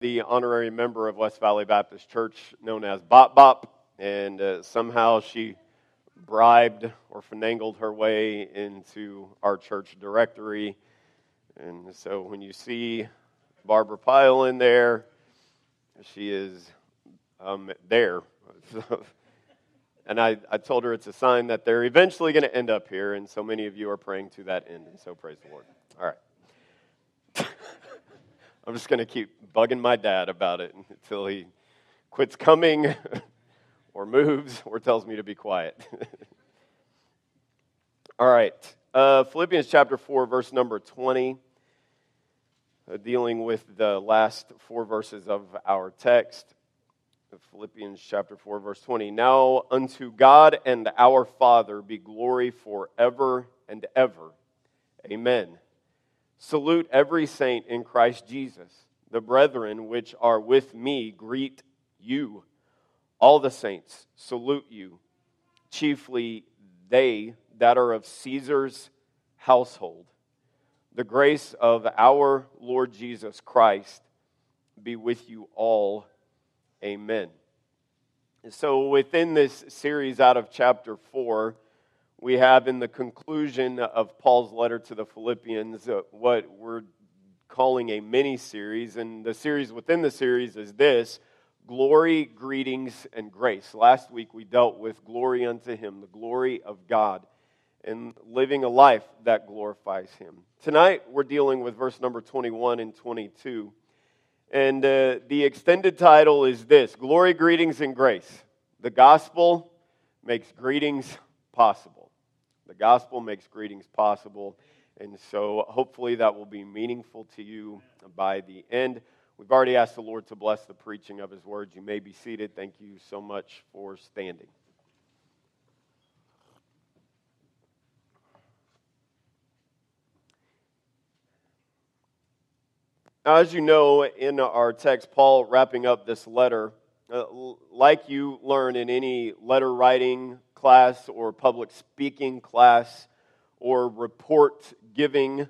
the honorary member of West Valley Baptist Church known as Bop Bop, and uh, somehow she bribed or finagled her way into our church directory. And so when you see Barbara Pyle in there, she is um, there. and I, I told her it's a sign that they're eventually going to end up here, and so many of you are praying to that end, and so praise the Lord. All right. I'm just going to keep bugging my dad about it until he quits coming or moves or tells me to be quiet. All right. Uh, Philippians chapter 4, verse number 20, uh, dealing with the last four verses of our text. Philippians chapter 4, verse 20. Now unto God and our Father be glory forever and ever. Amen. Salute every saint in Christ Jesus. The brethren which are with me greet you. All the saints salute you, chiefly they that are of Caesar's household. The grace of our Lord Jesus Christ be with you all. Amen. So, within this series out of chapter 4, we have in the conclusion of Paul's letter to the Philippians uh, what we're calling a mini series. And the series within the series is this Glory, Greetings, and Grace. Last week we dealt with glory unto Him, the glory of God, and living a life that glorifies Him. Tonight we're dealing with verse number 21 and 22. And uh, the extended title is this Glory, Greetings, and Grace. The gospel makes greetings possible. The gospel makes greetings possible. And so hopefully that will be meaningful to you by the end. We've already asked the Lord to bless the preaching of his words. You may be seated. Thank you so much for standing. Now, as you know, in our text, Paul wrapping up this letter, uh, like you learn in any letter writing class or public speaking class or report giving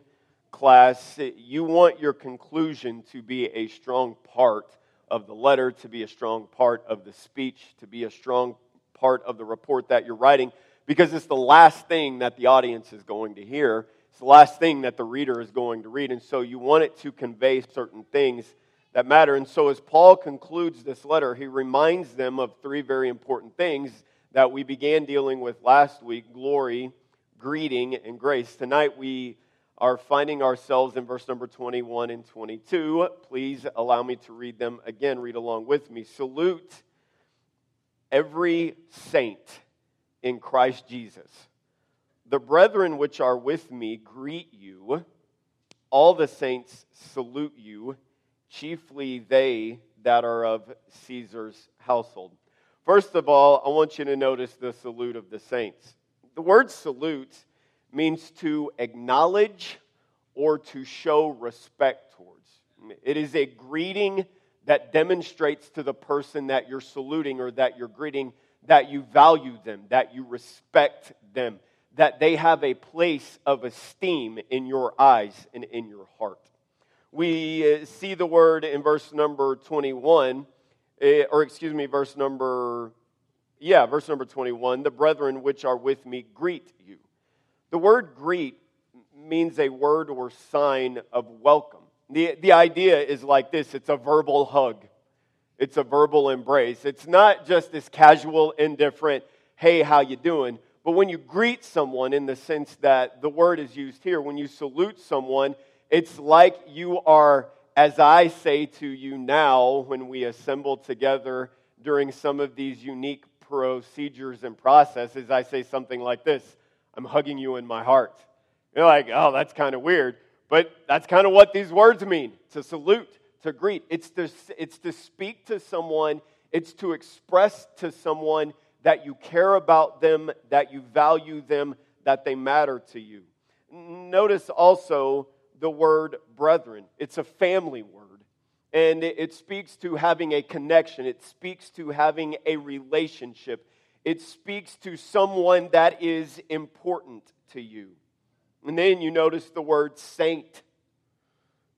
class, you want your conclusion to be a strong part of the letter, to be a strong part of the speech, to be a strong part of the report that you're writing, because it's the last thing that the audience is going to hear. It's the last thing that the reader is going to read. And so you want it to convey certain things that matter. And so as Paul concludes this letter, he reminds them of three very important things that we began dealing with last week glory, greeting, and grace. Tonight we are finding ourselves in verse number 21 and 22. Please allow me to read them again. Read along with me. Salute every saint in Christ Jesus. The brethren which are with me greet you. All the saints salute you, chiefly they that are of Caesar's household. First of all, I want you to notice the salute of the saints. The word salute means to acknowledge or to show respect towards. It is a greeting that demonstrates to the person that you're saluting or that you're greeting that you value them, that you respect them, that they have a place of esteem in your eyes and in your heart. We uh, see the word in verse number 21 Eh, Eh, or excuse me, verse number, yeah, verse number 21 the brethren which are with me greet you. The word greet means a word or sign of welcome. The, the idea is like this it's a verbal hug, it's a verbal embrace. It's not just this casual, indifferent, hey, how you doing? But when you greet someone in the sense that the word is used here, when you salute someone, it's like you are as I say to you now when we assemble together during some of these unique procedures and processes, I say something like this I'm hugging you in my heart. You're like, oh, that's kind of weird. But that's kind of what these words mean to salute, to greet. It's to, it's to speak to someone, it's to express to someone that you care about them, that you value them, that they matter to you. Notice also the word brethren. It's a family word. And it speaks to having a connection, it speaks to having a relationship, it speaks to someone that is important to you. And then you notice the word saint.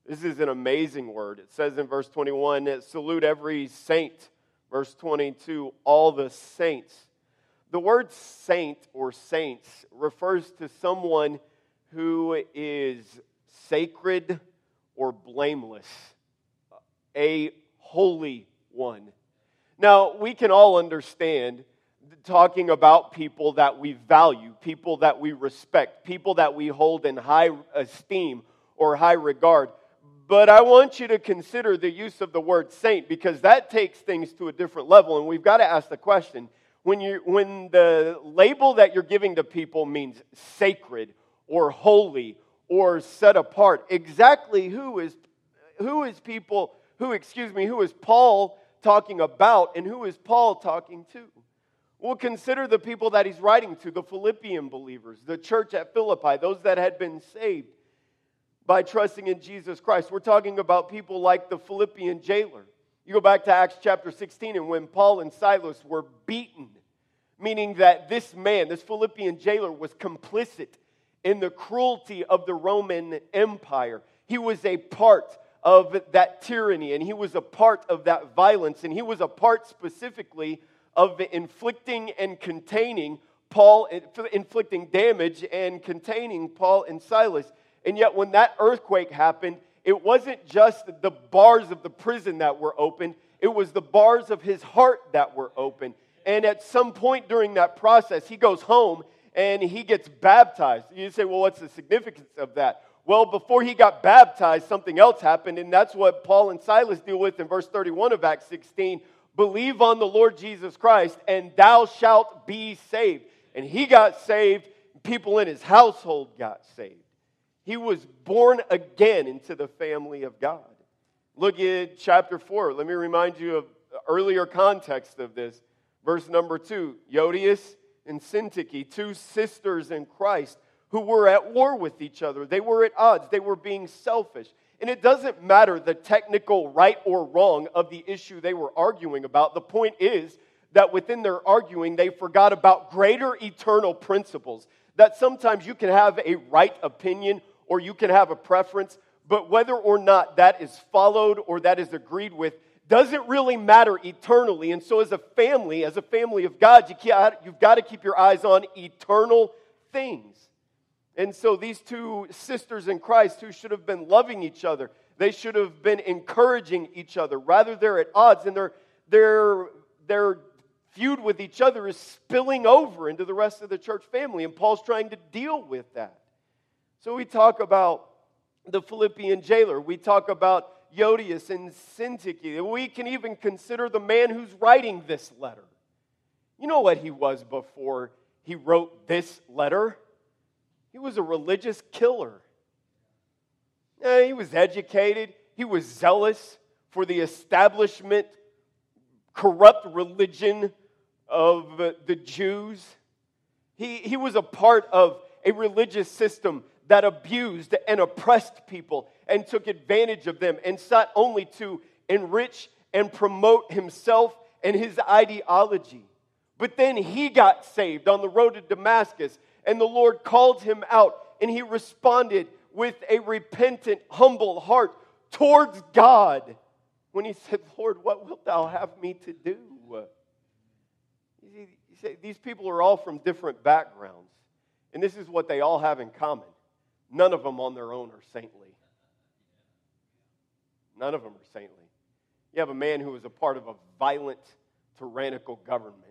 This is an amazing word. It says in verse 21 salute every saint. Verse 22 all the saints. The word saint or saints refers to someone who is sacred or blameless, a holy one. Now, we can all understand talking about people that we value, people that we respect, people that we hold in high esteem or high regard. But I want you to consider the use of the word saint because that takes things to a different level. And we've got to ask the question when, you, when the label that you're giving to people means sacred or holy or set apart, exactly who is, who is people, who, excuse me, who is Paul talking about and who is Paul talking to? We'll consider the people that he's writing to, the Philippian believers, the church at Philippi, those that had been saved by trusting in Jesus Christ. We're talking about people like the Philippian jailer. You go back to Acts chapter 16, and when Paul and Silas were beaten, meaning that this man, this Philippian jailer, was complicit in the cruelty of the Roman Empire. He was a part of that tyranny, and he was a part of that violence, and he was a part specifically of inflicting and containing Paul, inflicting damage and containing Paul and Silas. And yet, when that earthquake happened, it wasn't just the bars of the prison that were open, it was the bars of his heart that were open. And at some point during that process, he goes home and he gets baptized. You say, well, what's the significance of that? Well, before he got baptized, something else happened, and that's what Paul and Silas deal with in verse 31 of Acts 16 Believe on the Lord Jesus Christ, and thou shalt be saved. And he got saved, people in his household got saved. He was born again into the family of God. Look at chapter 4. Let me remind you of earlier context of this. Verse number 2 Euodias and Syntyche, two sisters in Christ who were at war with each other. They were at odds, they were being selfish. And it doesn't matter the technical right or wrong of the issue they were arguing about. The point is that within their arguing, they forgot about greater eternal principles. That sometimes you can have a right opinion or you can have a preference, but whether or not that is followed or that is agreed with doesn't really matter eternally. And so, as a family, as a family of God, you have got to keep your eyes on eternal things. And so these two sisters in Christ who should have been loving each other, they should have been encouraging each other. Rather, they're at odds and their, their, their feud with each other is spilling over into the rest of the church family. And Paul's trying to deal with that. So we talk about the Philippian jailer. We talk about Euodias and Syntyche. We can even consider the man who's writing this letter. You know what he was before he wrote this letter? He was a religious killer. He was educated, he was zealous for the establishment, corrupt religion of the Jews. He, he was a part of a religious system that abused and oppressed people and took advantage of them and sought only to enrich and promote himself and his ideology. But then he got saved on the road to Damascus and the Lord called him out, and he responded with a repentant, humble heart towards God when he said, Lord, what wilt thou have me to do? These people are all from different backgrounds, and this is what they all have in common. None of them on their own are saintly. None of them are saintly. You have a man who was a part of a violent, tyrannical government,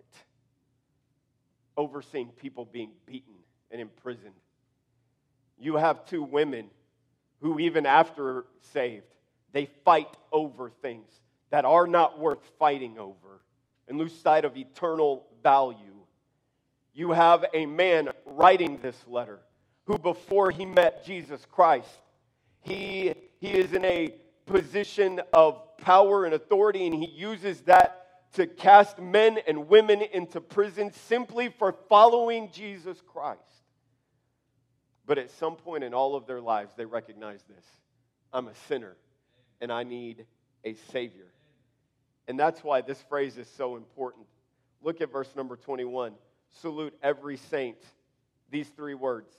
overseeing people being beaten and imprisoned. You have two women who, even after saved, they fight over things that are not worth fighting over and lose sight of eternal value. You have a man writing this letter who, before he met Jesus Christ, he, he is in a position of power and authority, and he uses that to cast men and women into prison simply for following Jesus Christ. But at some point in all of their lives, they recognize this I'm a sinner and I need a Savior. And that's why this phrase is so important. Look at verse number 21. Salute every saint. These three words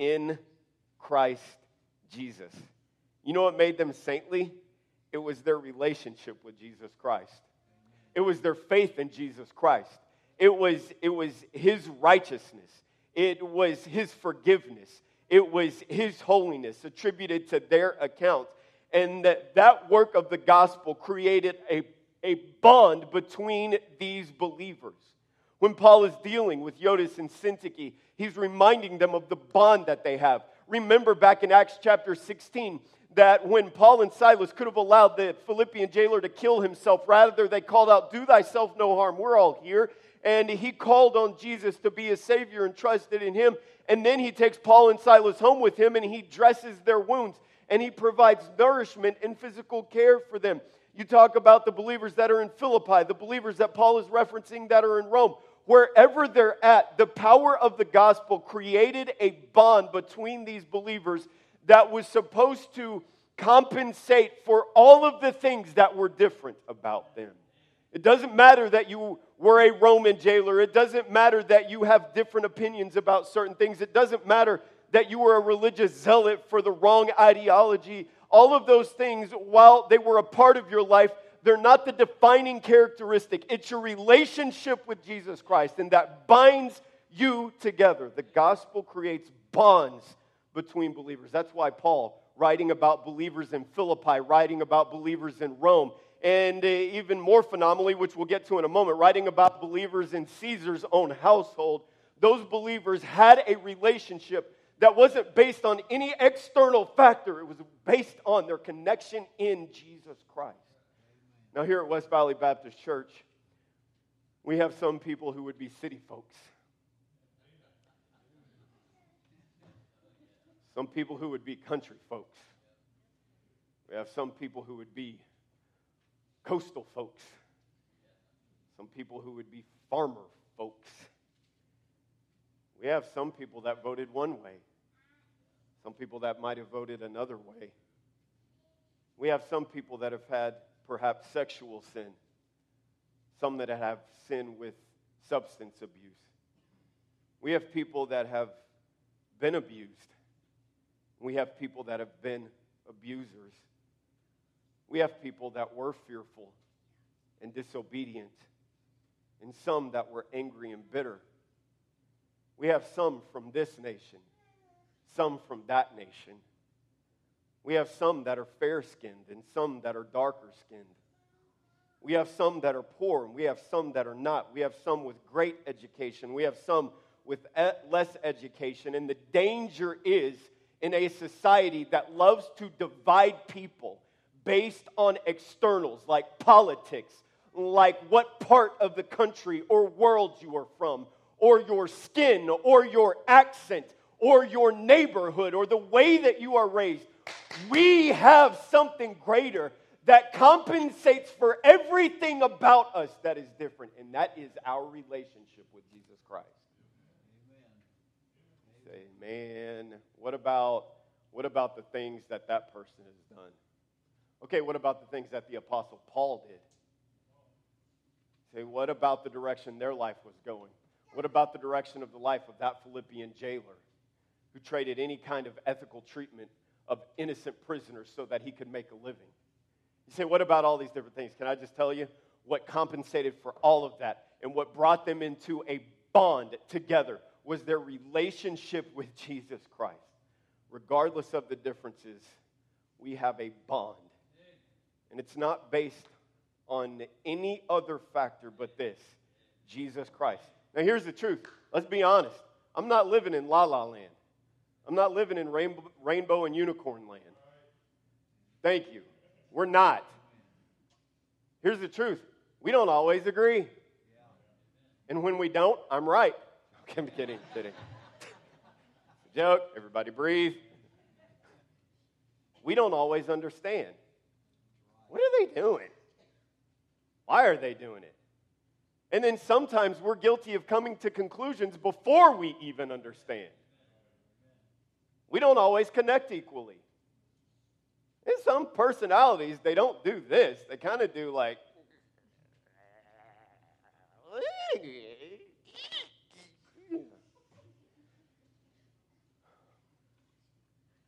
in Christ Jesus. You know what made them saintly? It was their relationship with Jesus Christ. It was their faith in Jesus Christ. It was, it was his righteousness. It was his forgiveness. It was his holiness attributed to their account. And that, that work of the gospel created a, a bond between these believers. When Paul is dealing with Euodia and Syntyche, he's reminding them of the bond that they have. Remember back in Acts chapter 16 that when Paul and Silas could have allowed the Philippian jailer to kill himself, rather they called out, Do thyself no harm, we're all here. And he called on Jesus to be his Savior and trusted in him. And then he takes Paul and Silas home with him and he dresses their wounds and he provides nourishment and physical care for them. You talk about the believers that are in Philippi, the believers that Paul is referencing that are in Rome wherever they're at, the power of the gospel created a bond between these believers that was supposed to compensate for all of the things that were different about them. It doesn't matter that you were a Roman jailer. It doesn't matter that you have different opinions about certain things. It doesn't matter that you were a religious zealot for the wrong ideology. All of those things, while they were a part of your life, they're not the defining characteristic. It's your relationship with Jesus Christ, and that binds you together. The gospel creates bonds between believers. That's why Paul, writing about believers in Philippi, writing about believers in Rome, and uh, even more phenomenally, which we'll get to in a moment, writing about believers in Caesar's own household, those believers had a relationship that wasn't based on any external factor. It was based on their connection in Jesus Christ. Now, here at West Valley Baptist Church, we have some people who would be city folks. Some people who would be country folks. We have some people who would be coastal folks. Some people who would be farmer folks. We have some people that voted one way, some people that might have voted another way. We have some people that have had perhaps sexual sin, some that have sin with substance abuse. We have people that have been abused. We have people that have been abusers. We have people that were fearful and disobedient, and some that were angry and bitter. We have some from this nation, some from that nation. We have some that are fair skinned and some that are darker skinned. We have some that are poor and we have some that are not. We have some with great education. We have some with less education. And the danger is in a society that loves to divide people based on externals like politics, like what part of the country or world you are from, or your skin, or your accent, or your neighborhood, or the way that you are raised. We have something greater that compensates for everything about us that is different, and that is our relationship with Jesus Christ. Amen. Say, man, what about what about the things that that person has done? Okay, what about the things that the apostle Paul did? Say, what about the direction their life was going? What about the direction of the life of that Philippian jailer who traded any kind of ethical treatment of innocent prisoners so that he could make a living. You say, what about all these different things? Can I just tell you what compensated for all of that and what brought them into a bond together was their relationship with Jesus Christ. Regardless of the differences, we have a bond. And it's not based on any other factor but this Jesus Christ. Now, here's the truth. Let's be honest. I'm not living in la la land. I'm not living in rainbow, rainbow and unicorn land. Thank you. We're not. Here's the truth we don't always agree. And when we don't, I'm right. I'm kidding, kidding. Joke, everybody breathe. We don't always understand. What are they doing? Why are they doing it? And then sometimes we're guilty of coming to conclusions before we even understand. We don't always connect equally. In some personalities, they don't do this. They kind of do like,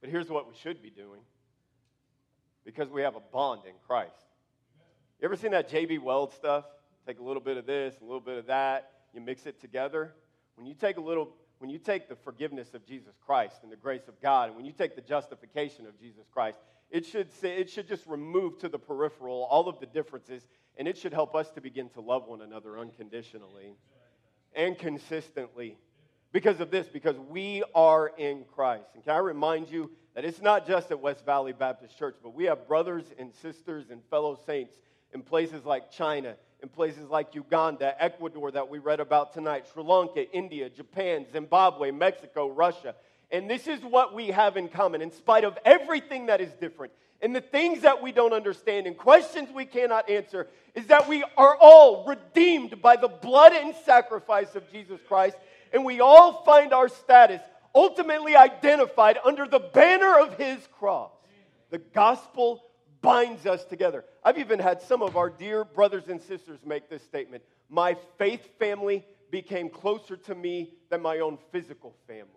but here's what we should be doing Because we have a bond in Christ. You ever seen that J.B. Weld stuff? Take a little bit of this, a little bit of that, you mix it together. When you take a little, when you take the forgiveness of Jesus Christ and the grace of God, and when you take the justification of Jesus Christ, it should say, it should just remove to the peripheral all of the differences, and it should help us to begin to love one another unconditionally and consistently because of this, because we are in Christ. And can I remind you that it's not just at West Valley Baptist Church, but we have brothers and sisters and fellow saints in places like China, in places like Uganda, Ecuador, that we read about tonight, Sri Lanka, India, Japan, Zimbabwe, Mexico, Russia. And this is what we have in common, in spite of everything that is different and the things that we don't understand and questions we cannot answer, is that we are all redeemed by the blood and sacrifice of Jesus Christ and we all find our status ultimately identified under the banner of his cross. The gospel binds us together. I've even had some of our dear brothers and sisters make this statement My faith family became closer to me than my own physical family.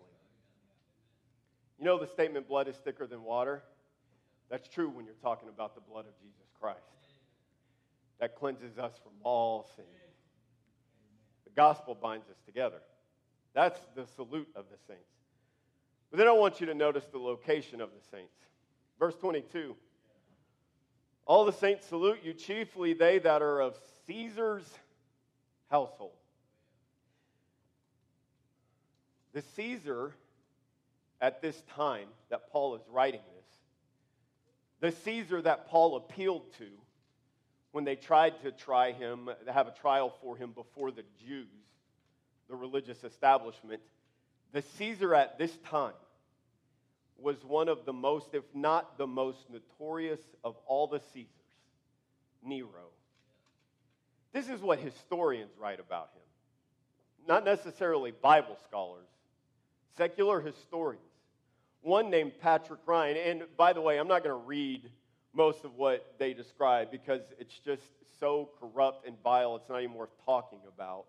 You know the statement, blood is thicker than water? That's true when you're talking about the blood of Jesus Christ. That cleanses us from all sin. The gospel binds us together. That's the salute of the saints. But then I want you to notice the location of the saints. Verse 22 All the saints salute you, chiefly they that are of Caesar's household. The Caesar, at this time that Paul is writing this, the Caesar that Paul appealed to when they tried to try him, have a trial for him before the Jews, the religious establishment, the Caesar at this time was one of the most, if not the most notorious of all the Caesars, Nero. This is what historians write about him. Not necessarily Bible scholars, secular historians. One named Patrick Ryan, and by the way, I'm not going to read most of what they describe because it's just so corrupt and vile, it's not even worth talking about.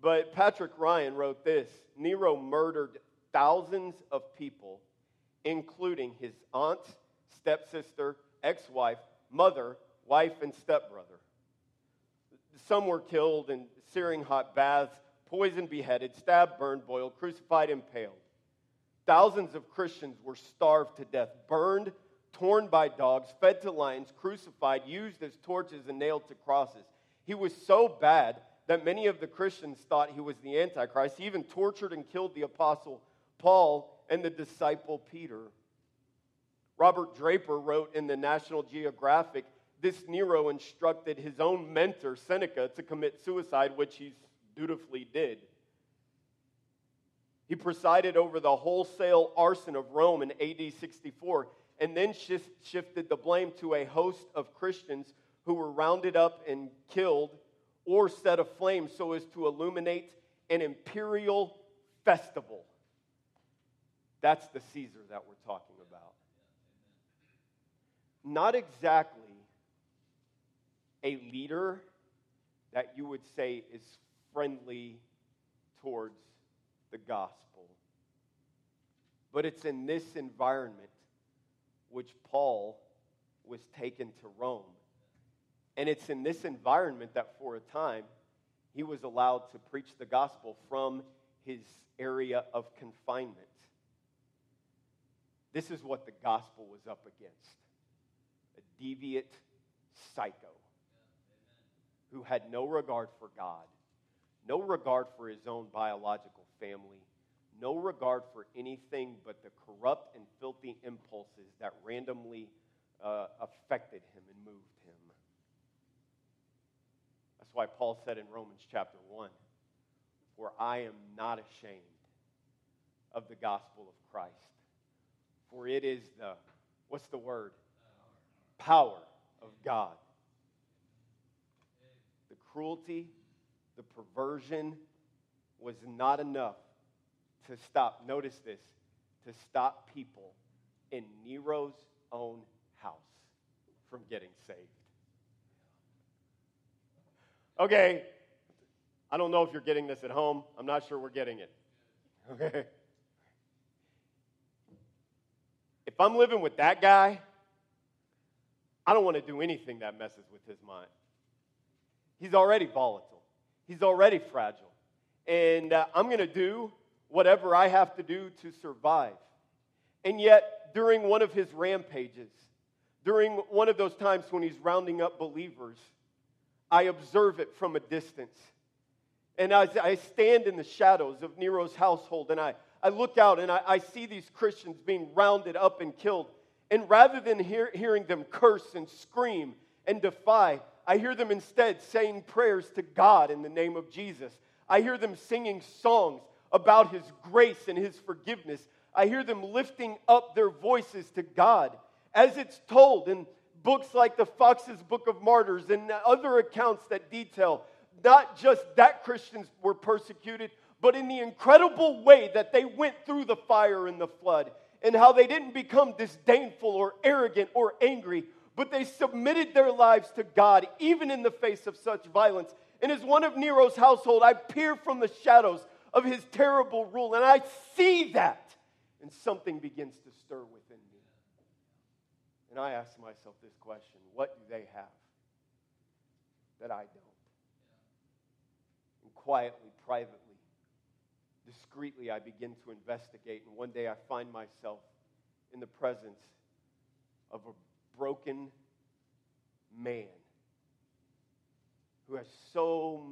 But Patrick Ryan wrote this Nero murdered thousands of people, including his aunt, stepsister, ex wife, mother, wife, and stepbrother. Some were killed in searing hot baths, poisoned, beheaded, stabbed, burned, boiled, crucified, impaled. Thousands of Christians were starved to death, burned, torn by dogs, fed to lions, crucified, used as torches, and nailed to crosses. He was so bad that many of the Christians thought he was the Antichrist. He even tortured and killed the apostle Paul and the disciple Peter. Robert Draper wrote in the National Geographic this Nero instructed his own mentor, Seneca, to commit suicide, which he dutifully did. He presided over the wholesale arson of Rome in AD 64 and then shifted the blame to a host of Christians who were rounded up and killed or set aflame so as to illuminate an imperial festival. That's the Caesar that we're talking about. Not exactly a leader that you would say is friendly towards the gospel. But it's in this environment which Paul was taken to Rome and it's in this environment that for a time he was allowed to preach the gospel from his area of confinement. This is what the gospel was up against a deviant psycho who had no regard for God, no regard for his own biological family, no regard for anything but the corrupt and filthy impulses that randomly uh, affected him and moved him. that's why Paul said in Romans chapter 1 For I am not ashamed of the gospel of Christ, for it is the, what's the word? Power of God. The cruelty, the perversion was not enough to stop, notice this, to stop people in Nero's own house from getting saved. Okay, I don't know if you're getting this at home. I'm not sure we're getting it. Okay? If I'm living with that guy I don't want to do anything that messes with his mind. He's already volatile, he's already fragile. And uh, I'm going to do whatever I have to do to survive. And yet, during one of his rampages, during one of those times when he's rounding up believers, I observe it from a distance. And as I stand in the shadows of Nero's household and I, I look out and I, I see these Christians being rounded up and killed, and rather than hear, hearing them curse and scream and defy, I hear them instead saying prayers to God in the name of Jesus. I hear them singing songs about His grace and His forgiveness. I hear them lifting up their voices to God. As it's told in books like the Foxe's Book of Martyrs and other accounts that detail not just that Christians were persecuted, but in the incredible way that they went through the fire and the flood, and how they didn't become disdainful or arrogant or angry, but they submitted their lives to God, even in the face of such violence. And as one of Nero's household, I peer from the shadows of his terrible rule, and I see that, and something begins to stir within me. And I ask myself this question what do they have that I don't? And quietly, privately, discreetly, I begin to investigate, and one day I find myself in the presence of a broken man who has so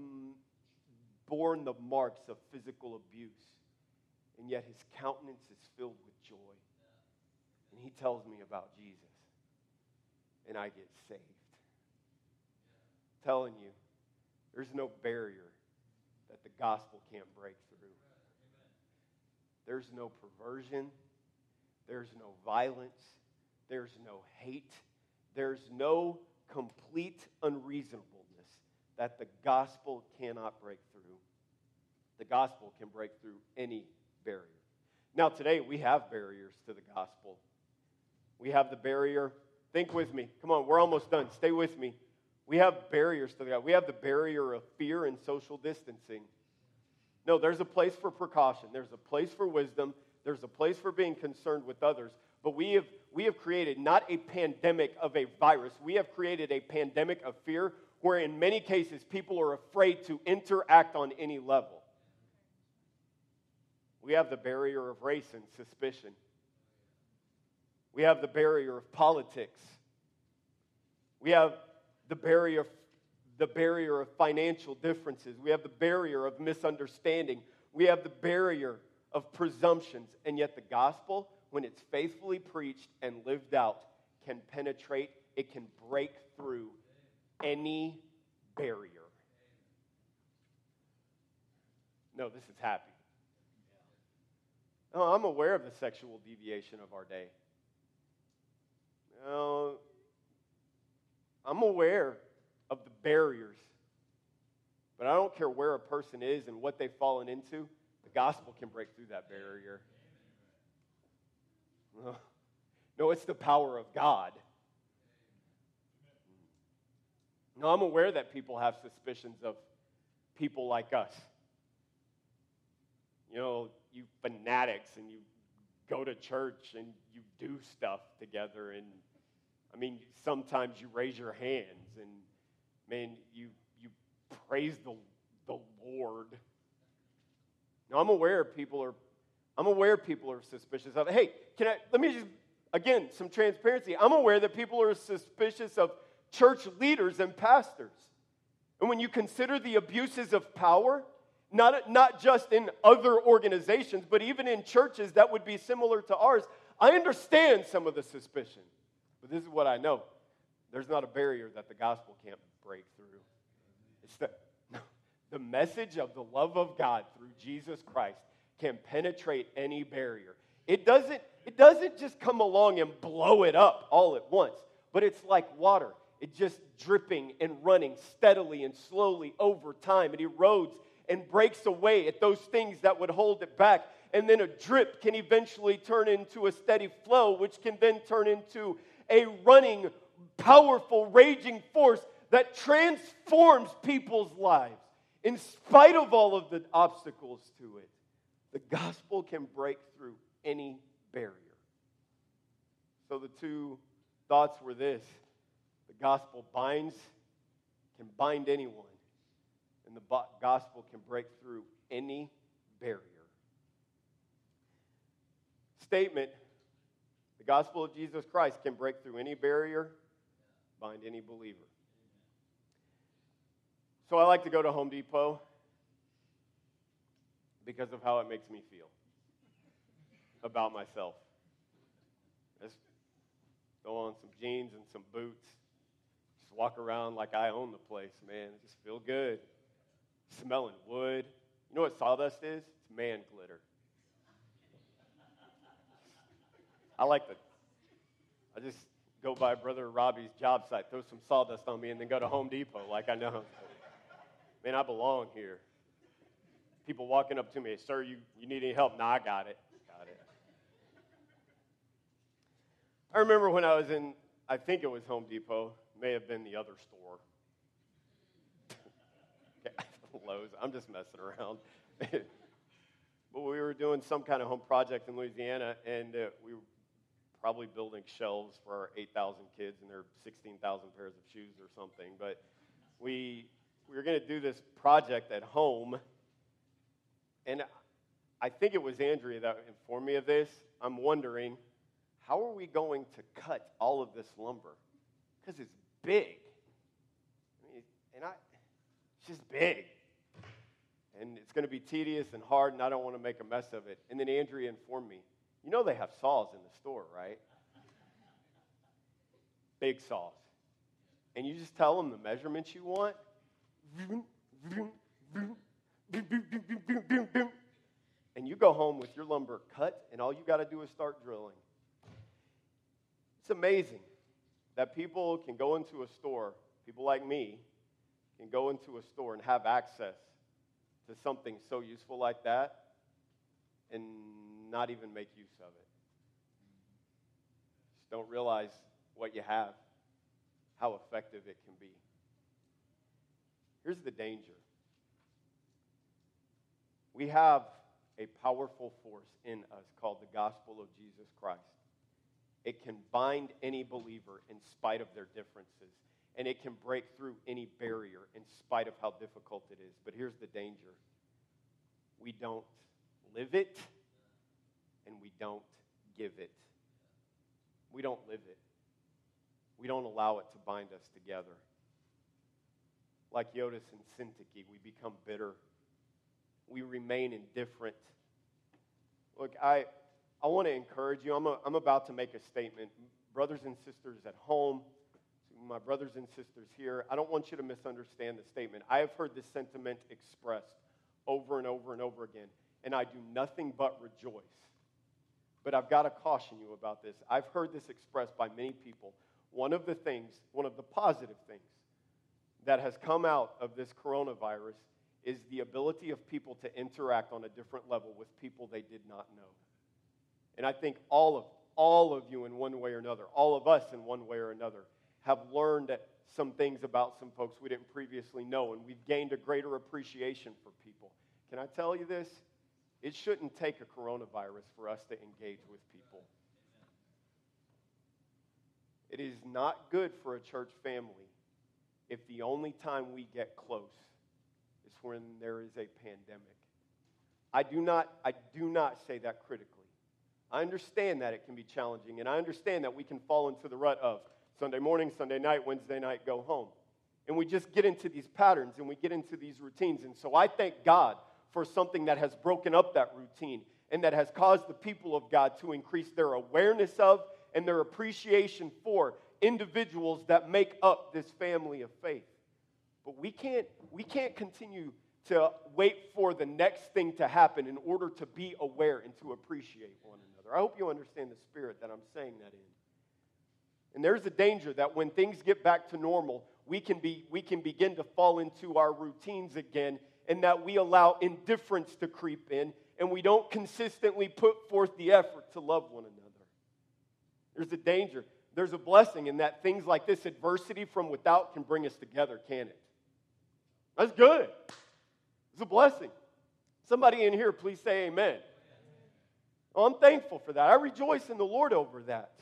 borne the marks of physical abuse, and yet his countenance is filled with joy. And he tells me about Jesus, and I get saved. Telling you, there's no barrier that the gospel can't break through. There's no perversion, there's no violence, there's no hate, there's no complete unreasonableness that the gospel cannot break through. The gospel can break through any barrier. Now, today we have barriers to the gospel. We have the barrier. Think with me. Come on, we're almost done. Stay with me. We have barriers to the gospel. We have the barrier of fear and social distancing. No, there's a place for precaution. There's a place for wisdom. There's a place for being concerned with others. But we have, we have created not a pandemic of a virus, we have created a pandemic of fear where, in many cases, people are afraid to interact on any level. We have the barrier of race and suspicion. We have the barrier of politics. We have the barrier, the barrier of financial differences. We have the barrier of misunderstanding. We have the barrier of presumptions. And yet, the gospel, when it's faithfully preached and lived out, can penetrate, it can break through any barrier. No, this is happy. Oh, I'm aware of the sexual deviation of our day. No, I'm aware barriers. But I don't care where a person is and what they've fallen into, the gospel can break through that barrier. No, it's the power of God. No, I'm aware that people have suspicions of people like us. You know, you fanatics and you go to church and you do stuff together and I mean sometimes you raise your hands and man you you praise the the Lord. Now I'm aware people are I'm aware people are suspicious of Hey, can I let me just again some transparency. I'm aware that people are suspicious of church leaders and pastors. And when you consider the abuses of power, not, not just in other organizations, but even in churches that would be similar to ours, I understand some of the suspicion. But this is what I know there's not a barrier that the gospel can't break through. It's the, the message of the love of God through Jesus Christ can penetrate any barrier. It doesn't, it doesn't just come along and blow it up all at once, but it's like water. It's just dripping and running steadily and slowly over time. It erodes and breaks away at those things that would hold it back. And then a drip can eventually turn into a steady flow, which can then turn into a running, powerful, raging force that transforms people's lives. In spite of all of the obstacles to it, the gospel can break through any barrier. So the two thoughts were this The gospel binds, can bind anyone, and the gospel can break through any barrier. Statement the gospel of Jesus Christ can break through any barrier, bind any believer. So I like to go to Home Depot because of how it makes me feel about myself. Just go on some jeans and some boots. Just walk around like I own the place, man. Just feel good. Smelling wood. You know what sawdust is? It's man glitter. I like the, I just go by Brother Robbie's job site, throw some sawdust on me, and then go to Home Depot like I know. Man, I belong here. People walking up to me, sir, you, you need any help? Nah, I got it. Got it. I remember when I was in, I think it was Home Depot, may have been the other store. Lowe's. I'm just messing around. but we were doing some kind of home project in Louisiana, and uh, we were probably building shelves for our 8,000 kids and their 16,000 pairs of shoes or something. But we, we were going to do this project at home, and I think it was Andrea that informed me of this. I'm wondering, how are we going to cut all of this lumber? Because it's big. I mean, and I, it's just big and it's going to be tedious and hard, and I don't want to make a mess of it. And then Andrea informed me, you know they have saws in the store, right? Big saws. And you just tell them the measurements you want. And you go home with your lumber cut, and all you got to do is start drilling. It's amazing that people can go into a store, people like me, can go into a store and have access to something so useful like that and not even make use of it. Just don't realize what you have, how effective it can be. Here's the danger we have a powerful force in us called the gospel of Jesus Christ. It can bind any believer in spite of their differences and it can break through any barrier in spite of how difficult it is. But here's the danger we don't live it, and we don't give it. We don't live it, we don't allow it to bind us together. Like Euodia and Syntyche, we become bitter. We remain indifferent. Look, I, I want to encourage you. I'm, a, I'm about to make a statement. Brothers and sisters at home, my brothers and sisters here, I don't want you to misunderstand the statement. I have heard this sentiment expressed over and over and over again, and I do nothing but rejoice. But I've got to caution you about this. I've heard this expressed by many people. One of the things, one of the positive things that has come out of this coronavirus is the ability of people to interact on a different level with people they did not know. And I think all of all of you in one way or another, all of us in one way or another, have learned some things about some folks we didn't previously know, and we've gained a greater appreciation for people. Can I tell you this? It shouldn't take a coronavirus for us to engage with people. It is not good for a church family if the only time we get close is when there is a pandemic. I do not, I do not say that critically. I understand that it can be challenging, and I understand that we can fall into the rut of, Sunday morning, Sunday night, Wednesday night, go home. And we just get into these patterns and we get into these routines. And so I thank God for something that has broken up that routine and that has caused the people of God to increase their awareness of and their appreciation for individuals that make up this family of faith. But we can't, we can't continue to wait for the next thing to happen in order to be aware and to appreciate one another. I hope you understand the spirit that I'm saying that in. And there's a danger that when things get back to normal, we can, be, we can begin to fall into our routines again, and that we allow indifference to creep in, and we don't consistently put forth the effort to love one another. There's a danger. There's a blessing in that things like this adversity from without can bring us together, can it? That's good. It's a blessing. Somebody in here, please say amen. Oh, I'm thankful for that. I rejoice in the Lord over that.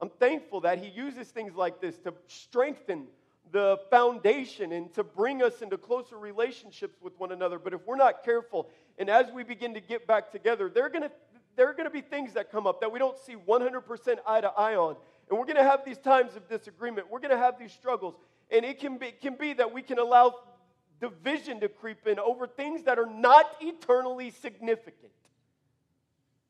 I'm thankful that He uses things like this to strengthen the foundation and to bring us into closer relationships with one another. But if we're not careful, and as we begin to get back together, they're going to there are going to be things that come up that we don't see 100% eye to eye on. And we're going to have these times of disagreement. We're going to have these struggles. And it can be, it can be that we can allow division to creep in over things that are not eternally significant.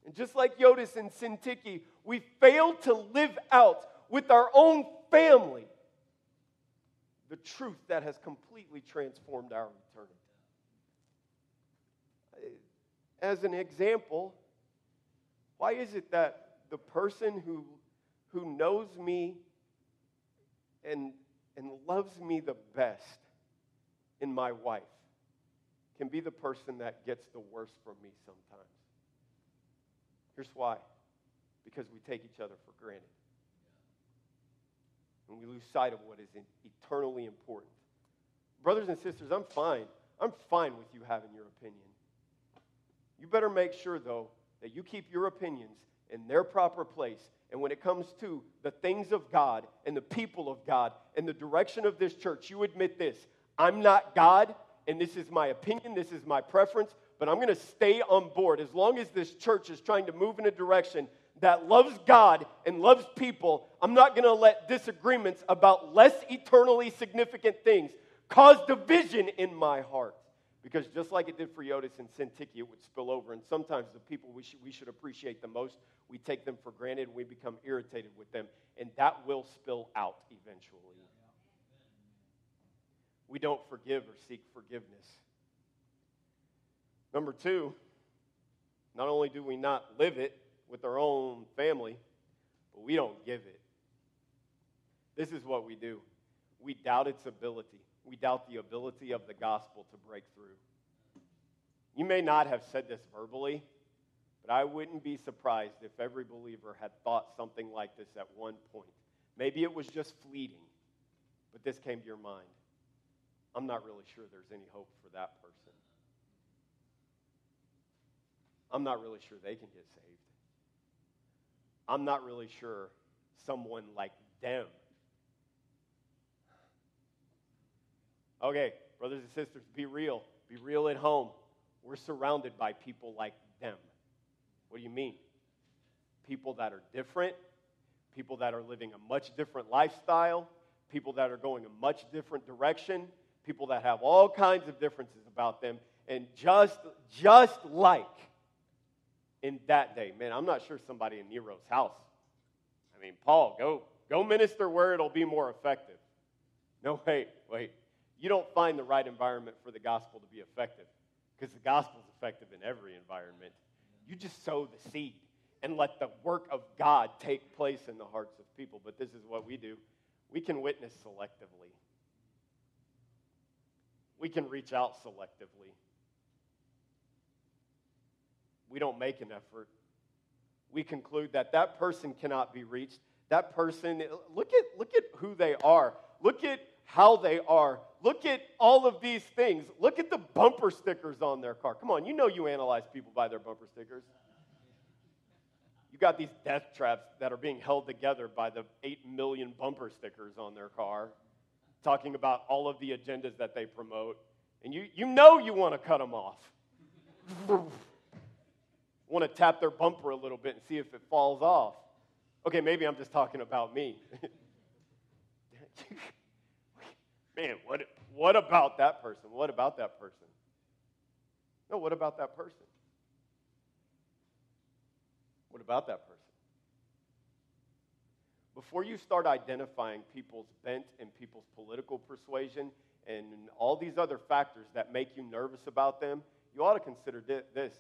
And just like Euodia and Syntyche, we fail to live out with our own family the truth that has completely transformed our eternity. As an example, why is it that the person who, who knows me and, and loves me the best in my wife can be the person that gets the worst from me sometimes? Here's why because we take each other for granted. And we lose sight of what is eternally important. Brothers and sisters, I'm fine. I'm fine with you having your opinion. You better make sure, though, that you keep your opinions in their proper place. And when it comes to the things of God and the people of God and the direction of this church, you admit this I'm not God, and this is my opinion, this is my preference, but I'm going to stay on board as long as this church is trying to move in a direction that loves God and loves people. I'm not going to let disagreements about less eternally significant things cause division in my heart. Because just like it did for Euodia and Syntyche, it would spill over. And sometimes the people we should, we should appreciate the most, we take them for granted and we become irritated with them. And that will spill out eventually. We don't forgive or seek forgiveness. Number two, not only do we not live it with our own family, but we don't give it. This is what we do we doubt its ability we doubt the ability of the gospel to break through. You may not have said this verbally, but I wouldn't be surprised if every believer had thought something like this at one point. Maybe it was just fleeting, but this came to your mind. I'm not really sure there's any hope for that person. I'm not really sure they can get saved. I'm not really sure someone like them Okay, brothers and sisters, be real. Be real at home. We're surrounded by people like them. What do you mean? People that are different, people that are living a much different lifestyle, people that are going a much different direction, people that have all kinds of differences about them. And just, just like in that day, man, I'm not sure somebody in Nero's house. I mean, Paul, go, go minister where it'll be more effective. No, wait, wait you don't find the right environment for the gospel to be effective because the gospel is effective in every environment. You just sow the seed and let the work of God take place in the hearts of people. But this is what we do we can witness selectively, we can reach out selectively. We don't make an effort. We conclude that that person cannot be reached. That person, look at, look at who they are. Look at how they are. Look at all of these things. Look at the bumper stickers on their car. Come on, you know you analyze people by their bumper stickers. You got these death traps that are being held together by the 8 million bumper stickers on their car, talking about all of the agendas that they promote. And you, you know you want to cut them off. want to tap their bumper a little bit and see if it falls off. Okay, maybe I'm just talking about me. man, what, what about that person? What about that person? No, what about that person? What about that person? Before you start identifying people's bent and people's political persuasion and all these other factors that make you nervous about them, you ought to consider this.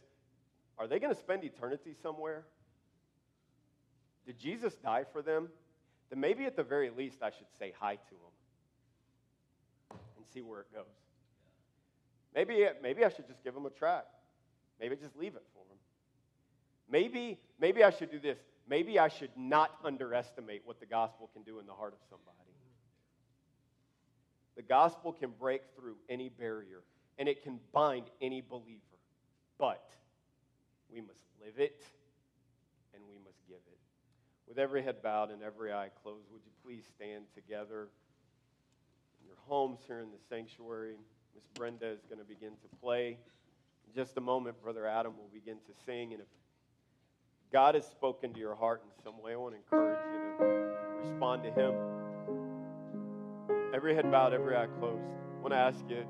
Are they going to spend eternity somewhere? Did Jesus die for them? Then maybe at the very least I should say hi to them see where it goes. Maybe, maybe I should just give them a track. Maybe just leave it for them. Maybe, maybe I should do this. Maybe I should not underestimate what the gospel can do in the heart of somebody. The gospel can break through any barrier and it can bind any believer. But we must live it and we must give it. with every head bowed and every eye closed, would you please stand together your homes here in the sanctuary? Miss Brenda is going to begin to play. In just a moment, Brother Adam will begin to sing. And if God has spoken to your heart in some way, I want to encourage you to respond to Him. Every head bowed, every eye closed. I want to ask you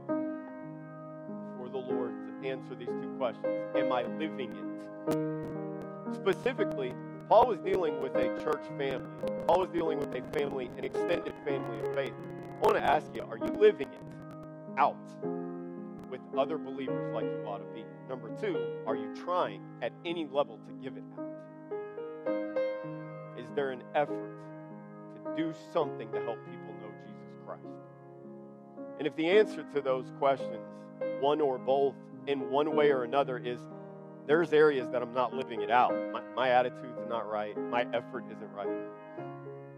for the Lord to answer these two questions Am I living it? Specifically, Paul was dealing with a church family. Paul was dealing with a family, an extended family of faith. I want to ask you, are you living it out with other believers like you ought to be? Number two, are you trying at any level to give it out? Is there an effort to do something to help people know Jesus Christ? And if the answer to those questions, one or both, in one way or another, is there's areas that I'm not living it out. My, my attitude's not right. My effort isn't right.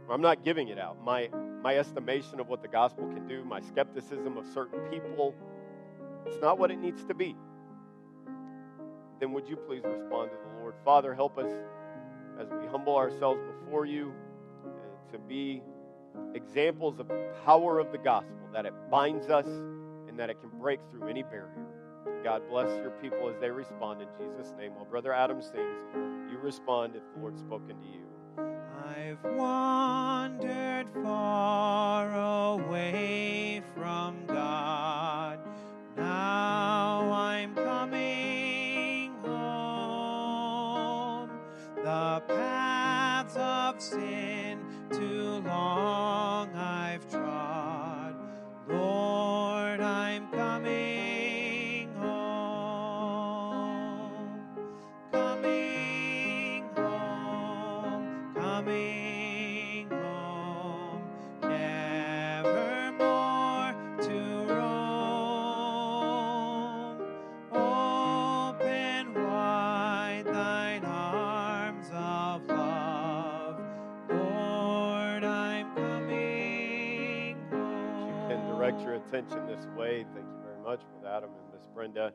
I'm not giving it out. My, my estimation of what the gospel can do, my skepticism of certain people, it's not what it needs to be. Then would you please respond to the Lord? Father, help us as we humble ourselves before you uh, to be examples of the power of the gospel, that it binds us and that it can break through any barrier. God bless your people as they respond in Jesus' name. While Brother Adam sings, you respond if the Lord's spoken to you. I've wandered far away from God. Now I'm coming home. The paths of sin too long I've direct your attention this way. Thank you very much, Brother Adam and Miss Brenda.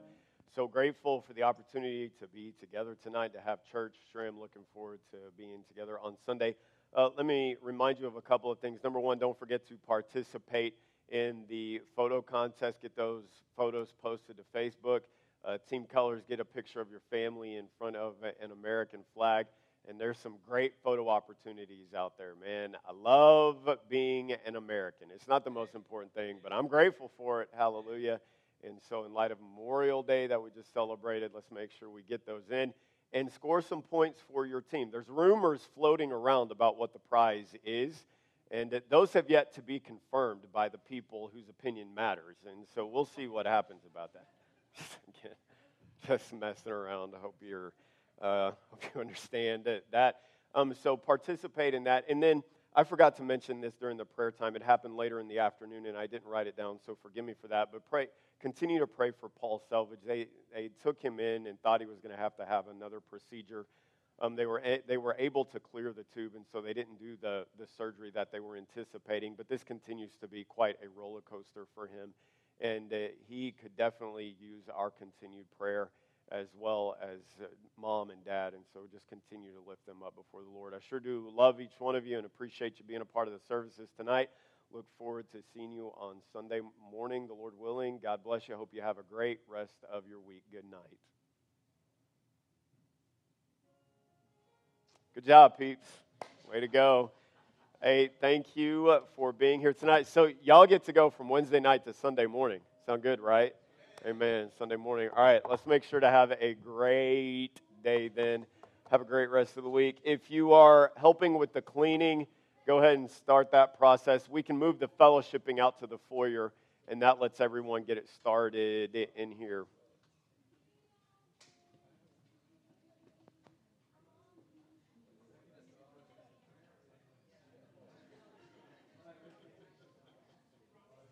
So grateful for the opportunity to be together tonight, to have church. Sure, I'm looking forward to being together on Sunday. Uh, let me remind you of a couple of things. Number one, don't forget to participate in the photo contest. Get those photos posted to Facebook. Uh, team colors, get a picture of your family in front of an American flag. And there's some great photo opportunities out there, man. I love being an American. It's not the most important thing, but I'm grateful for it. Hallelujah. And so, in light of Memorial Day that we just celebrated, let's make sure we get those in and score some points for your team. There's rumors floating around about what the prize is, and that those have yet to be confirmed by the people whose opinion matters. And so, we'll see what happens about that. just messing around. I hope you're, uh, hope you understand that. Um, so, participate in that, and then. I forgot to mention this during the prayer time. It happened later in the afternoon, and I didn't write it down, so forgive me for that. But pray, continue to pray for Paul Selvage. They, they took him in and thought he was going to have to have another procedure. Um, they, were, they were able to clear the tube, and so they didn't do the, the surgery that they were anticipating. But this continues to be quite a roller coaster for him, and uh, he could definitely use our continued prayer as well as uh, mom and dad. And so just continue to lift them up before the Lord. I sure do love each one of you and appreciate you being a part of the services tonight. Look forward to seeing you on Sunday morning, the Lord willing. God bless you. I hope you have a great rest of your week. Good night. Good job, peeps. Way to go. Hey, thank you for being here tonight. So, y'all get to go from Wednesday night to Sunday morning. Sound good, right? Amen. Sunday morning. All right, let's make sure to have a great day then. Have a great rest of the week. If you are helping with the cleaning, go ahead and start that process. We can move the fellowshipping out to the foyer, and that lets everyone get it started in here.